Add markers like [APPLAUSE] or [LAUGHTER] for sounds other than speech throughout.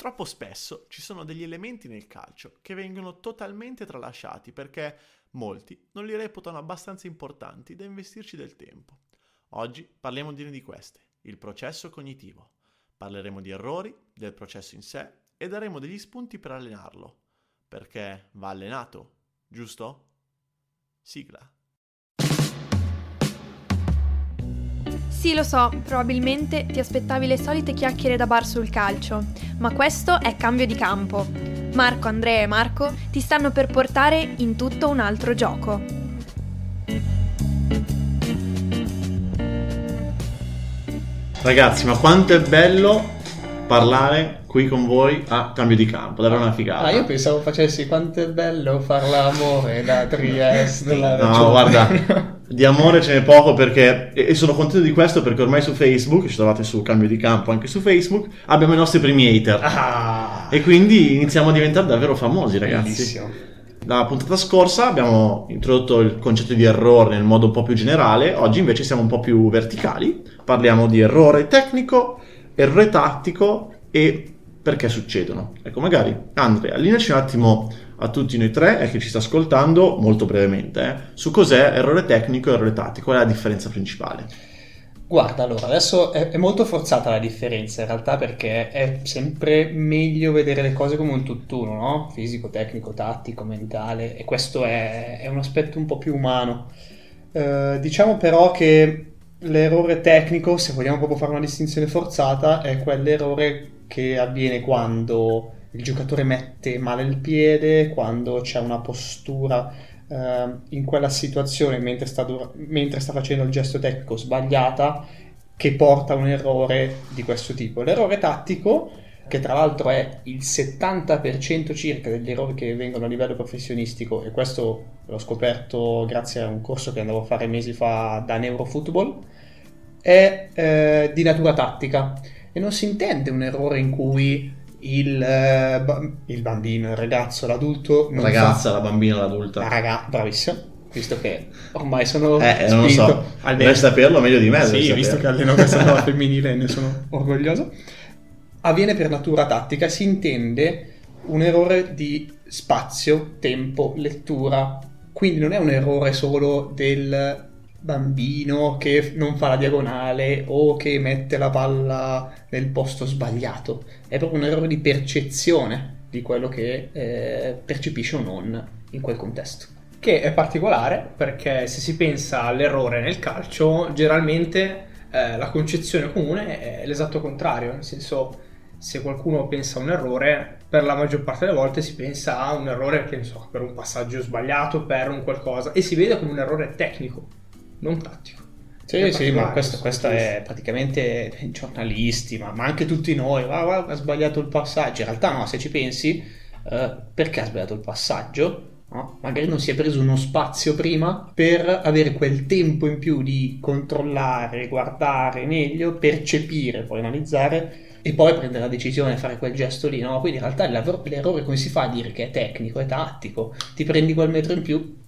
Troppo spesso ci sono degli elementi nel calcio che vengono totalmente tralasciati perché molti non li reputano abbastanza importanti da investirci del tempo. Oggi parliamo di una di queste, il processo cognitivo. Parleremo di errori, del processo in sé e daremo degli spunti per allenarlo, perché va allenato, giusto? Sigla. Sì, lo so, probabilmente ti aspettavi le solite chiacchiere da bar sul calcio, ma questo è cambio di campo. Marco, Andrea e Marco ti stanno per portare in tutto un altro gioco. Ragazzi, ma quanto è bello parlare qui con voi a cambio di campo, davvero una figata. Ah, io pensavo facessi quanto è bello far l'amore da [LAUGHS] Trieste. no, guarda, [LAUGHS] di amore ce n'è poco perché, e sono contento di questo perché ormai su Facebook, ci trovate su Cambio di Campo anche su Facebook, abbiamo i nostri primi hater. Ah. E quindi iniziamo a diventare davvero famosi ragazzi. Bellissimo. La puntata scorsa abbiamo introdotto il concetto di errore nel modo un po' più generale, oggi invece siamo un po' più verticali, parliamo di errore tecnico, errore tattico e perché succedono. Ecco, magari Andrea, allineaci un attimo a tutti noi tre e che ci sta ascoltando molto brevemente eh, su cos'è errore tecnico e errore tattico, qual è la differenza principale? Guarda, allora, adesso è, è, molto forzata la differenza in realtà perché è sempre meglio vedere le cose come un tutt'uno, no? Fisico, tecnico, tattico, mentale e questo è, è un aspetto un po' più umano. Eh, diciamo però che l'errore tecnico, se vogliamo proprio fare una distinzione forzata, è quell'errore che avviene quando il giocatore mette male il piede, quando c'è una postura eh, in quella situazione mentre sta, dur- mentre sta facendo il gesto tecnico sbagliata che porta a un errore di questo tipo. L'errore tattico, che tra l'altro è il 70% circa degli errori che vengono a livello professionistico, e questo l'ho scoperto grazie a un corso che andavo a fare mesi fa da Neurofootball, è eh, di natura tattica. E non si intende un errore in cui il, eh, il bambino, il ragazzo, l'adulto. La ragazza, fa... la bambina, l'adulta. La raga... bravissimo. Visto che ormai sono. Eh, non lo so. Almeno saperlo meglio di me. Sì, visto che alleno questa [LAUGHS] nuova femminile ne sono orgoglioso. Avviene per natura tattica, si intende un errore di spazio, tempo, lettura. Quindi non è un errore solo del bambino che non fa la diagonale o che mette la palla nel posto sbagliato. È proprio un errore di percezione di quello che eh, percepisce o non in quel contesto. Che è particolare perché se si pensa all'errore nel calcio, generalmente eh, la concezione comune è l'esatto contrario, nel senso se qualcuno pensa a un errore, per la maggior parte delle volte si pensa a un errore, che ne so, per un passaggio sbagliato, per un qualcosa, e si vede come un errore tecnico non tattico. Sì, sì, ma questo, questo è praticamente i giornalisti, ma, ma, anche tutti noi. Ah, guarda, ha sbagliato il passaggio. In realtà, no, se ci pensi, eh, perché ha sbagliato il passaggio? No? Magari non si è preso uno spazio prima per avere quel tempo in più di controllare, guardare meglio, percepire, poi analizzare e poi prendere la decisione, fare quel gesto lì. No? Quindi in realtà l'errore come si fa a dire che è tecnico, è tattico? Ti prendi quel metro in più,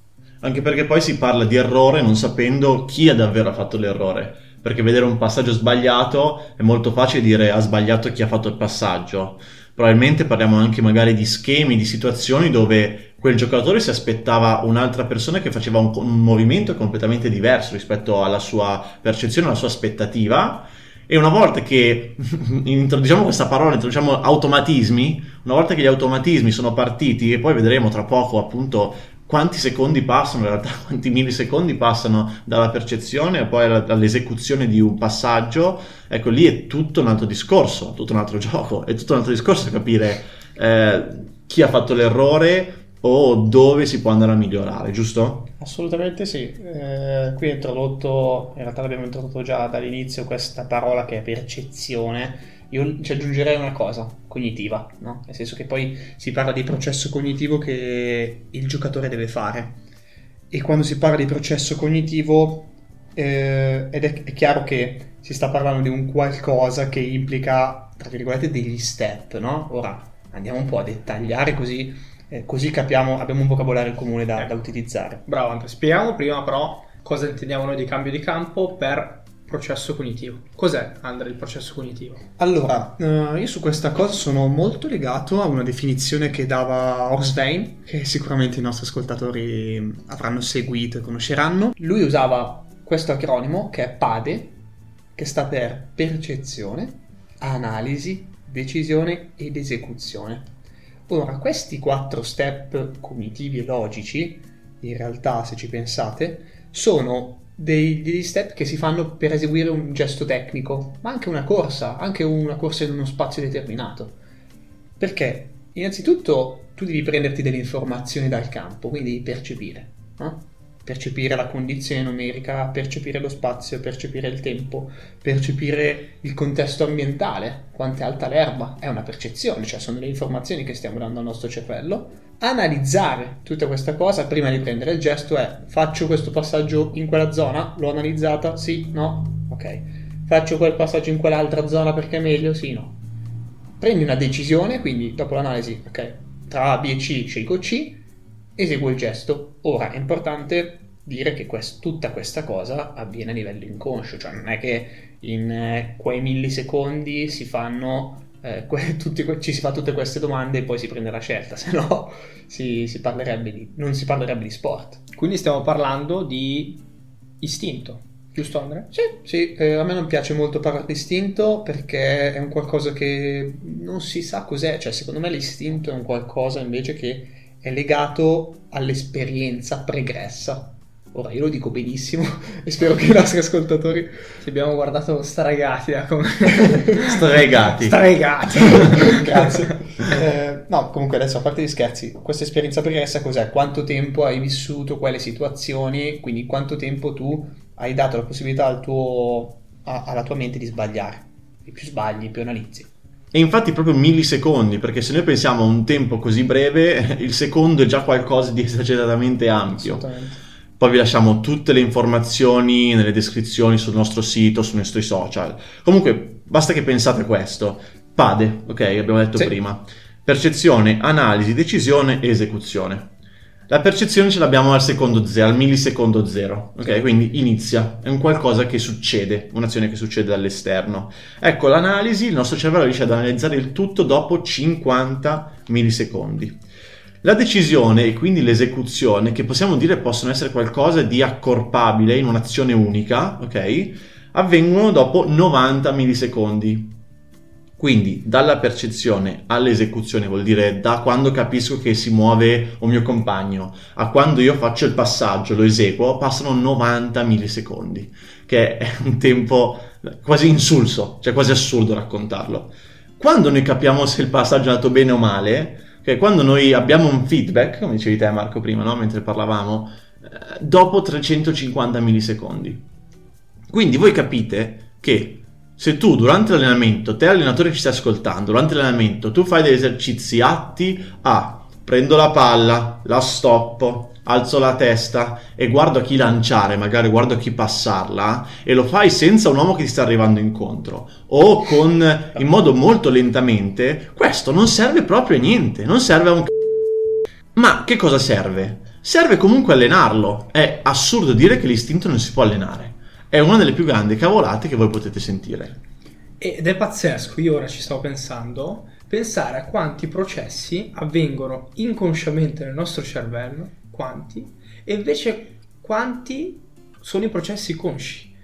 anche perché poi si parla di errore non sapendo chi ha davvero fatto l'errore. Perché vedere un passaggio sbagliato è molto facile dire ha sbagliato chi ha fatto il passaggio. Probabilmente parliamo anche magari di schemi, di situazioni dove quel giocatore si aspettava un'altra persona che faceva un, un movimento completamente diverso rispetto alla sua percezione, alla sua aspettativa. E una volta che [LAUGHS] introduciamo questa parola, introduciamo automatismi, una volta che gli automatismi sono partiti, e poi vedremo tra poco appunto quanti secondi passano, in realtà [LAUGHS] quanti millisecondi passano dalla percezione e poi all'esecuzione di un passaggio, ecco lì è tutto un altro discorso, tutto un altro [LAUGHS] gioco, è tutto un altro discorso capire eh, chi ha fatto l'errore o dove si può andare a migliorare, giusto? Assolutamente sì, eh, qui è introdotto, in realtà l'abbiamo introdotto già dall'inizio questa parola che è percezione, io ci aggiungerei una cosa, cognitiva, no? Nel senso che poi si parla di processo cognitivo che il giocatore deve fare. E quando si parla di processo cognitivo, eh, ed è, è, chiaro che si sta parlando di un qualcosa che implica, tra virgolette, degli step, no? Ora andiamo un po' a dettagliare così, eh, così capiamo, abbiamo un vocabolario comune da, da utilizzare. Bravo Andrea, spieghiamo prima però cosa intendiamo noi di cambio di campo per processo cognitivo. Cos'è, Andrea, il processo cognitivo? Allora, eh, io su questa cosa sono molto legato a una definizione che dava Orsvein, che sicuramente i nostri ascoltatori avranno seguito e conosceranno. Lui usava questo acronimo che è PADE, che sta per percezione, analisi, decisione ed esecuzione. Ora, questi quattro step cognitivi e logici, in realtà, se ci pensate, sono degli step che si fanno per eseguire un gesto tecnico, ma anche una corsa, anche una corsa in uno spazio determinato. Perché innanzitutto tu devi prenderti delle informazioni dal campo, quindi percepire. No? Percepire la condizione numerica, percepire lo spazio, percepire il tempo, percepire il contesto ambientale, quanto è alta l'erba, è una percezione, cioè sono delle informazioni che stiamo dando al nostro cervello analizzare tutta questa cosa prima di prendere il gesto è faccio questo passaggio in quella zona, l'ho analizzata, sì, no, ok. Faccio quel passaggio in quell'altra zona perché è meglio, sì, no. Prendi una decisione, quindi dopo l'analisi, ok, tra A, B e C scelgo C, eseguo il gesto. Ora è importante dire che quest- tutta questa cosa avviene a livello inconscio, cioè non è che in eh, quei millisecondi si fanno eh, que- [LAUGHS] tutti, ci si fa tutte queste domande e poi si prende la scelta, [LAUGHS] se no si, si di, non si parlerebbe di sport. Quindi stiamo parlando di istinto, giusto Andrea? Sì, sì eh, a me non piace molto parlare di istinto perché è un qualcosa che non si sa cos'è, cioè secondo me l'istinto è un qualcosa invece che è legato all'esperienza pregressa Ora io lo dico benissimo [LAUGHS] e spero che i nostri ascoltatori ci abbiamo guardato stregati da come... [LAUGHS] stregati. stregati. [LAUGHS] Grazie. Eh, no, comunque adesso a parte gli scherzi, questa esperienza pregressa cos'è? Quanto tempo hai vissuto quelle situazioni? Quindi quanto tempo tu hai dato la possibilità al tuo, a, alla tua mente di sbagliare? E più sbagli, più analizzi. E infatti proprio millisecondi, perché se noi pensiamo a un tempo così breve, [LAUGHS] il secondo è già qualcosa di [LAUGHS] esageratamente ampio. Poi vi lasciamo tutte le informazioni nelle descrizioni sul nostro sito, sui nostri social. Comunque, basta che pensate questo. PADE, ok, abbiamo detto sì. prima. Percezione, analisi, decisione e esecuzione. La percezione ce l'abbiamo al secondo zero, al millisecondo zero, ok? Quindi inizia, è un qualcosa che succede, un'azione che succede dall'esterno. Ecco, l'analisi, il nostro cervello riesce ad analizzare il tutto dopo 50 millisecondi. La decisione e quindi l'esecuzione, che possiamo dire possono essere qualcosa di accorpabile in un'azione unica, ok? Avvengono dopo 90 millisecondi. Quindi dalla percezione all'esecuzione vuol dire da quando capisco che si muove un mio compagno a quando io faccio il passaggio, lo eseguo, passano 90 millisecondi, che è un tempo quasi insulso, cioè quasi assurdo raccontarlo. Quando noi capiamo se il passaggio è andato bene o male, che quando noi abbiamo un feedback, come dicevi te Marco prima, no? mentre parlavamo, eh, dopo 350 millisecondi. Quindi voi capite che se tu durante l'allenamento, te allenatore che ci stai ascoltando, durante l'allenamento tu fai degli esercizi atti a prendo la palla, la stoppo, alzo la testa e guardo a chi lanciare, magari guardo a chi passarla e lo fai senza un uomo che ti sta arrivando incontro o con in modo molto lentamente, questo non serve proprio a niente, non serve a un c***o. Ma che cosa serve? Serve comunque allenarlo. È assurdo dire che l'istinto non si può allenare. È una delle più grandi cavolate che voi potete sentire. Ed è pazzesco, io ora ci stavo pensando, pensare a quanti processi avvengono inconsciamente nel nostro cervello quanti, e invece quanti sono i processi consci.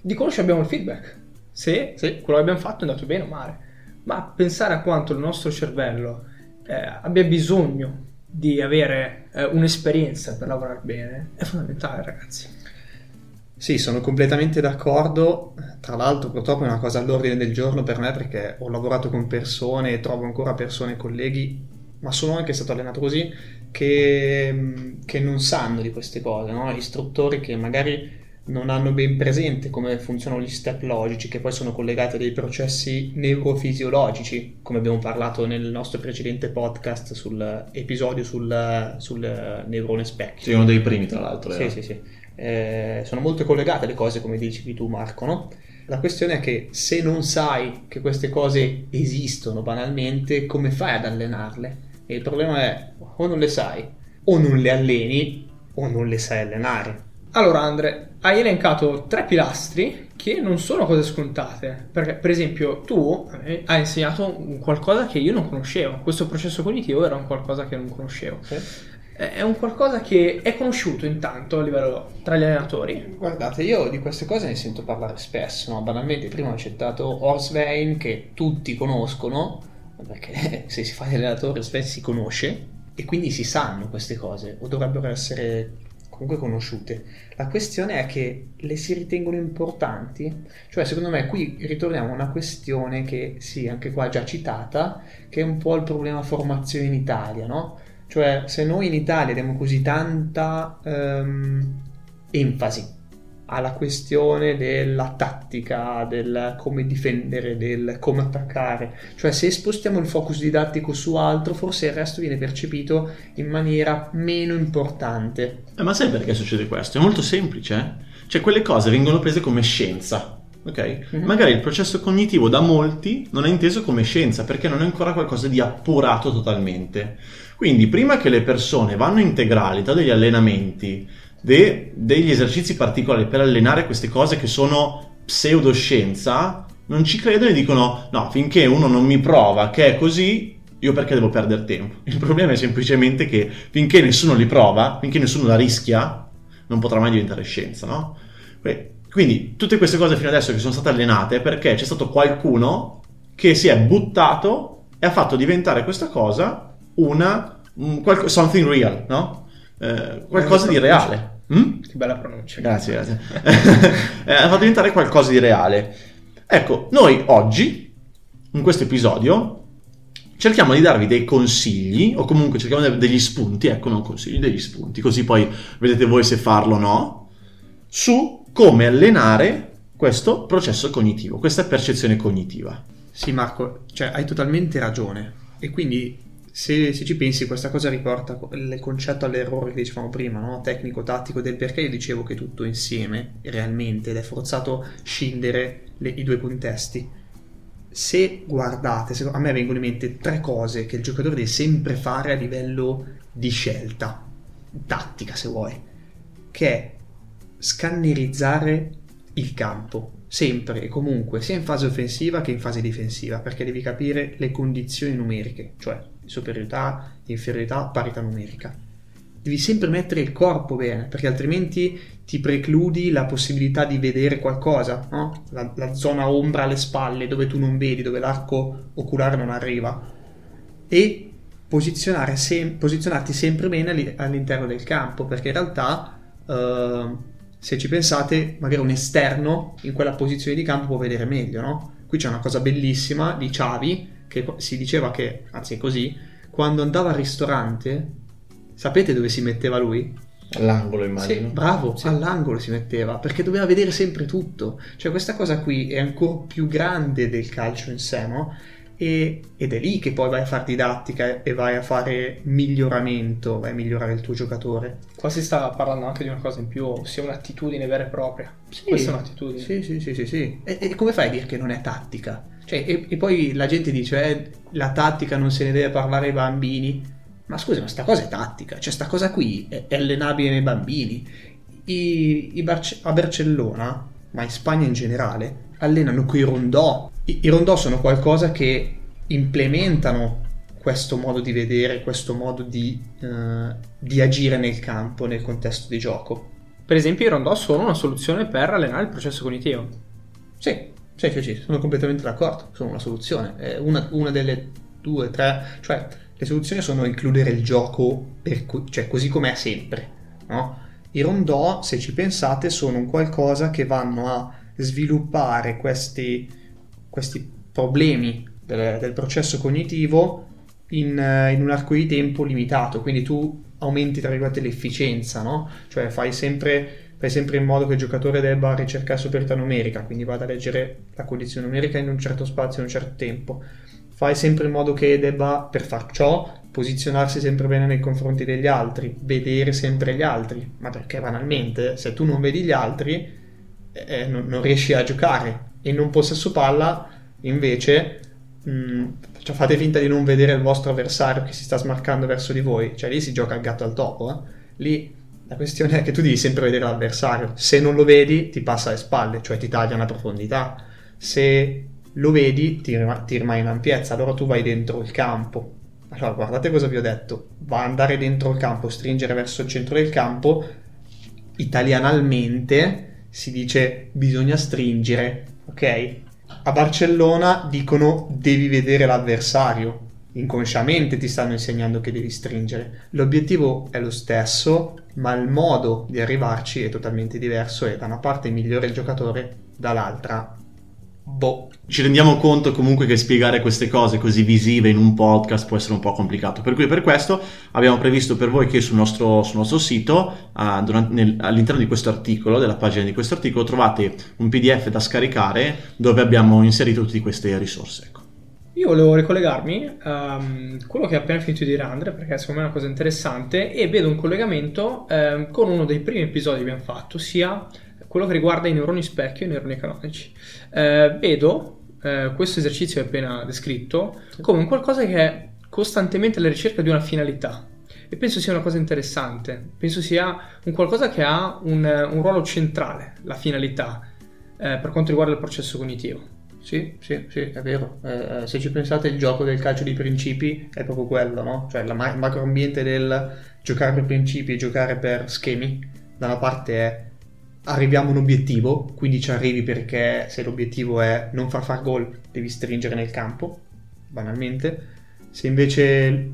Di consci abbiamo il feedback, se sì. quello che abbiamo fatto è andato bene o male, ma pensare a quanto il nostro cervello eh, abbia bisogno di avere eh, un'esperienza per lavorare bene è fondamentale, ragazzi. Sì, sono completamente d'accordo. Tra l'altro, purtroppo è una cosa all'ordine del giorno per me perché ho lavorato con persone e trovo ancora persone e colleghi, ma sono anche stato allenato così, che, che non sanno di queste cose, no? istruttori che magari non hanno ben presente come funzionano gli step logici che poi sono collegati a dei processi neurofisiologici, come abbiamo parlato nel nostro precedente podcast sull'episodio sul, sul neurone specchio. Sì, uno dei primi tra l'altro. Sì, sì, sì. Eh, sono molto collegate le cose come dicevi tu Marco, no? La questione è che se non sai che queste cose esistono banalmente, come fai ad allenarle? E il problema è o non le sai, o non le alleni, o non le sai allenare. Allora Andre, hai elencato tre pilastri che non sono cose scontate. Perché, per esempio, tu eh, hai insegnato qualcosa che io non conoscevo. Questo processo cognitivo era un qualcosa che non conoscevo. Sì. È un qualcosa che è conosciuto intanto a livello tra gli allenatori. Guardate, io di queste cose ne sento parlare spesso, no? Banalmente, prima ho citato Horsvein, che tutti conoscono, perché [LAUGHS] se si fa l'allenatore Svein si conosce, e quindi si sanno queste cose, o dovrebbero essere comunque conosciute. La questione è che le si ritengono importanti, cioè secondo me qui ritorniamo a una questione che sì, anche qua già citata, che è un po' il problema formazione in Italia, no? Cioè se noi in Italia diamo così tanta ehm, enfasi alla questione della tattica, del come difendere, del come attaccare. Cioè, se spostiamo il focus didattico su altro, forse il resto viene percepito in maniera meno importante. Eh, ma sai perché succede questo? È molto semplice. eh. Cioè, quelle cose vengono prese come scienza. Ok? Mhm. Magari il processo cognitivo da molti non è inteso come scienza perché non è ancora qualcosa di appurato totalmente. Quindi, prima che le persone vanno a integralità degli allenamenti, de- degli esercizi particolari per allenare queste cose che sono pseudoscienza, non ci credono e dicono: no, finché uno non mi prova che è così, io perché devo perdere tempo? Il problema è semplicemente che finché nessuno li prova, finché nessuno la rischia, non potrà mai diventare scienza, no? Quindi tutte queste cose fino adesso che sono state allenate perché c'è stato qualcuno che si è buttato e ha fatto diventare questa cosa una un qualco- something real, no? Eh, qualcosa di reale. Mm? Che bella pronuncia. Grazie, grazie. [LAUGHS] Eh, fatto diventare qualcosa di reale. Ecco, noi oggi, in questo episodio, cerchiamo di darvi dei consigli, o comunque cerchiamo di dare degli spunti, ecco, non consigli, degli spunti, così poi vedete voi se farlo o no, su come allenare questo processo cognitivo, questa percezione cognitiva. Sì, Marco, cioè hai totalmente ragione. E quindi se, se ci pensi, questa cosa riporta il concetto all'errore che dicevamo prima, no? tecnico-tattico, del perché io dicevo che tutto insieme, realmente, ed è forzato scindere le- i due contesti. Se guardate, se- a me vengono in mente tre cose che il giocatore deve sempre fare a livello di scelta, tattica se vuoi, che è scannerizzare il campo, sempre e comunque, sia in fase offensiva che in fase difensiva, perché devi capire le condizioni numeriche, cioè superiorità, inferiorità, parità numerica. Devi sempre mettere il corpo bene, perché altrimenti ti precludi la possibilità di vedere qualcosa, no? la, la zona ombra alle spalle, dove tu non vedi, dove l'arco oculare non arriva. E sem- posizionarti sempre bene alli- all'interno del campo, perché in realtà, eh, se ci pensate, magari un esterno in quella posizione di campo può vedere meglio, no? Qui c'è una cosa bellissima di Xavi, che si diceva che, anzi è così, quando andava al ristorante, sapete dove si metteva lui? All'angolo Sì, immagino. bravo, all'angolo si metteva, perché doveva vedere sempre tutto. Cioè questa cosa qui è ancora più grande del calcio in sé, no? E- ed è lì che poi vai a fare didattica e vai a fare miglioramento, vai a migliorare il tuo giocatore. Qua si sta parlando anche di una cosa in più, ossia un'attitudine vera e propria. Sì. Questa è un'attitudine. Sì, sì, sì, sì, sì. E, e come fai a dire che non è tattica? Cioè, e, e poi la gente dice, eh, la tattica non se ne deve parlare ai bambini. Ma scusa, ma sta cosa è tattica, cioè sta cosa qui è, è allenabile nei bambini. I, i Barce- a Barcellona, ma in Spagna in generale, allenano quei rondò. I, I rondò sono qualcosa che implementano questo modo di vedere, questo modo di, eh, di agire nel campo, nel contesto di gioco. Per esempio, i rondò sono una soluzione per allenare il processo cognitivo. Sì, sì, sì, sì, sono completamente d'accordo, sono una soluzione. È una, una delle due, tre, cioè le soluzioni sono includere il gioco co- cioè, così com'è sempre, no? I rondò, se ci pensate, sono un qualcosa che vanno a sviluppare questi, questi problemi del, del processo cognitivo in, eh, in un arco di tempo limitato, quindi tu aumenti, tra virgolette, l'efficienza, no? Cioè fai sempre fai sempre in modo che il giocatore debba ricercare superiorità numerica, quindi vada a leggere la condizione numerica in un certo spazio, in un certo tempo. Fai sempre in modo che debba, per far ciò, posizionarsi sempre bene nei confronti degli altri, vedere sempre gli altri, ma perché banalmente se tu non vedi gli altri eh, non, non riesci a giocare e in un possesso palla invece mh, cioè fate finta di non vedere il vostro avversario che si sta smarcando verso di voi, cioè lì si gioca al gatto al topo, eh? lì La questione è che tu devi sempre vedere l'avversario. Se non lo vedi, ti passa alle spalle, cioè ti taglia una profondità. Se lo vedi, ti, ti rimane in ampiezza, allora tu vai dentro il campo. Allora, guardate cosa vi ho detto. Va a andare dentro il campo, stringere verso il centro del campo. Italianalmente si dice bisogna stringere, ok? A Barcellona dicono devi vedere l'avversario. Inconsciamente ti stanno insegnando che devi stringere. L'obiettivo è lo stesso, ma il modo di arrivarci è totalmente diverso e da una parte migliore il giocatore, dall'altra boh. Ci rendiamo conto comunque che spiegare queste cose così visive in un podcast può essere un po' complicato. Per cui per questo abbiamo previsto per voi che sul nostro, sul nostro sito, uh, durante, nel, all'interno di questo articolo, della pagina di questo articolo, trovate un PDF da scaricare dove abbiamo inserito tutte queste risorse. Ecco. Io volevo ricollegarmi a um, quello che ha appena finito di dire Andre, perché secondo me è una cosa interessante, e vedo un collegamento um, con uno dei primi episodi che abbiamo fatto, sia quello che riguarda i neuroni specchio e i neuroni canonici. Eh, vedo eh, questo esercizio appena descritto come un qualcosa che è costantemente alla ricerca di una finalità. E penso sia una cosa interessante, penso sia un qualcosa che ha un, un ruolo centrale, la finalità, eh, per quanto riguarda il processo cognitivo. Sì, sì, sì, è vero. Eh, eh se ci pensate, il gioco del calcio di principi è proprio quello, no? Cioè, il macroambiente del giocare per principi e giocare per schemi, da una parte è arriviamo a un obiettivo, quindi ci arrivi perché se l'obiettivo è non far far gol, devi stringere nel campo, banalmente. Se invece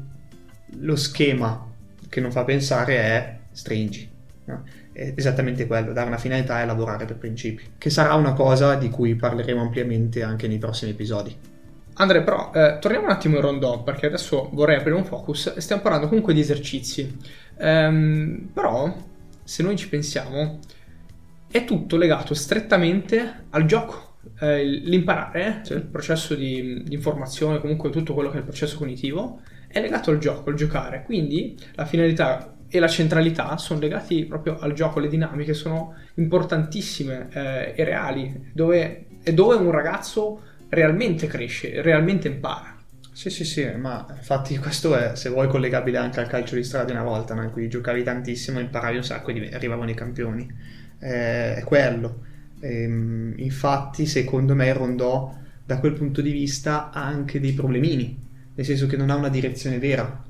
lo schema che non fa pensare è stringi. No? È esattamente quello, dare una finalità e lavorare per principi, che sarà una cosa di cui parleremo ampiamente anche nei prossimi episodi. Andrea, però, eh, torniamo un attimo in rondò, perché adesso vorrei aprire un focus. Stiamo parlando comunque di esercizi. Ehm, però, se noi ci pensiamo, è tutto legato strettamente al gioco. Eh, l'imparare, cioè il processo di, di, informazione, comunque tutto quello che è il processo cognitivo, è legato al gioco, al giocare. Quindi la finalità e la centralità sono legati proprio al gioco, le dinamiche sono importantissime eh, e reali, dove, è dove un ragazzo realmente cresce, realmente impara. Sì, sì, sì, ma infatti questo è, se vuoi, collegabile anche al calcio di strada una volta, no? in cui giocavi tantissimo, imparavi un sacco e arrivavano i campioni eh, è quello. Ehm, infatti, secondo me, Rondò da quel punto di vista ha anche dei problemini, nel senso che non ha una direzione vera.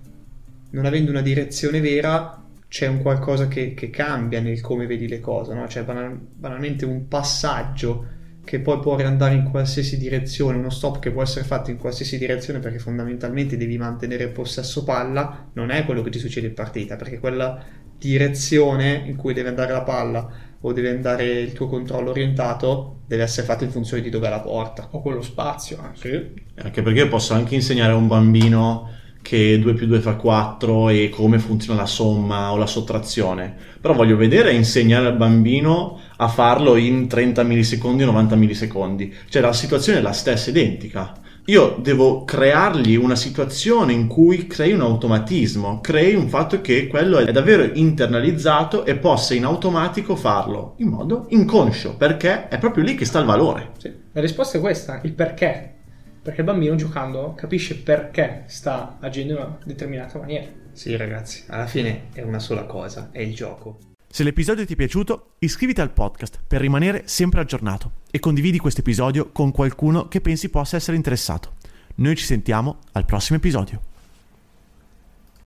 Non avendo una direzione vera, c'è un qualcosa che, che cambia nel come vedi le cose, no? C'è banal, banalmente un passaggio che poi può andare in qualsiasi direzione, uno stop che può essere fatto in qualsiasi direzione perché fondamentalmente devi mantenere il possesso palla, non è quello che ti succede in partita, perché quella direzione in cui deve andare la palla o deve andare il tuo controllo orientato deve essere fatto in funzione di dove è la porta o quello spazio anche. anche perché posso anche insegnare a un bambino che 2 più 2 fa 4 e come funziona la somma o la sottrazione però voglio vedere e insegnare al bambino a farlo in 30 millisecondi 90 millisecondi cioè la situazione è la stessa identica io devo creargli una situazione in cui crei un automatismo, crei un fatto che quello è davvero internalizzato e possa in automatico farlo in modo inconscio, perché è proprio lì che sta il valore. Sì. La risposta è questa, il perché. Perché il bambino giocando capisce perché sta agendo in una determinata maniera. Sì, ragazzi, alla fine è una sola cosa, è il gioco. Se l'episodio ti è piaciuto, iscriviti al podcast per rimanere sempre aggiornato e condividi questo episodio con qualcuno che pensi possa essere interessato. Noi ci sentiamo al prossimo episodio.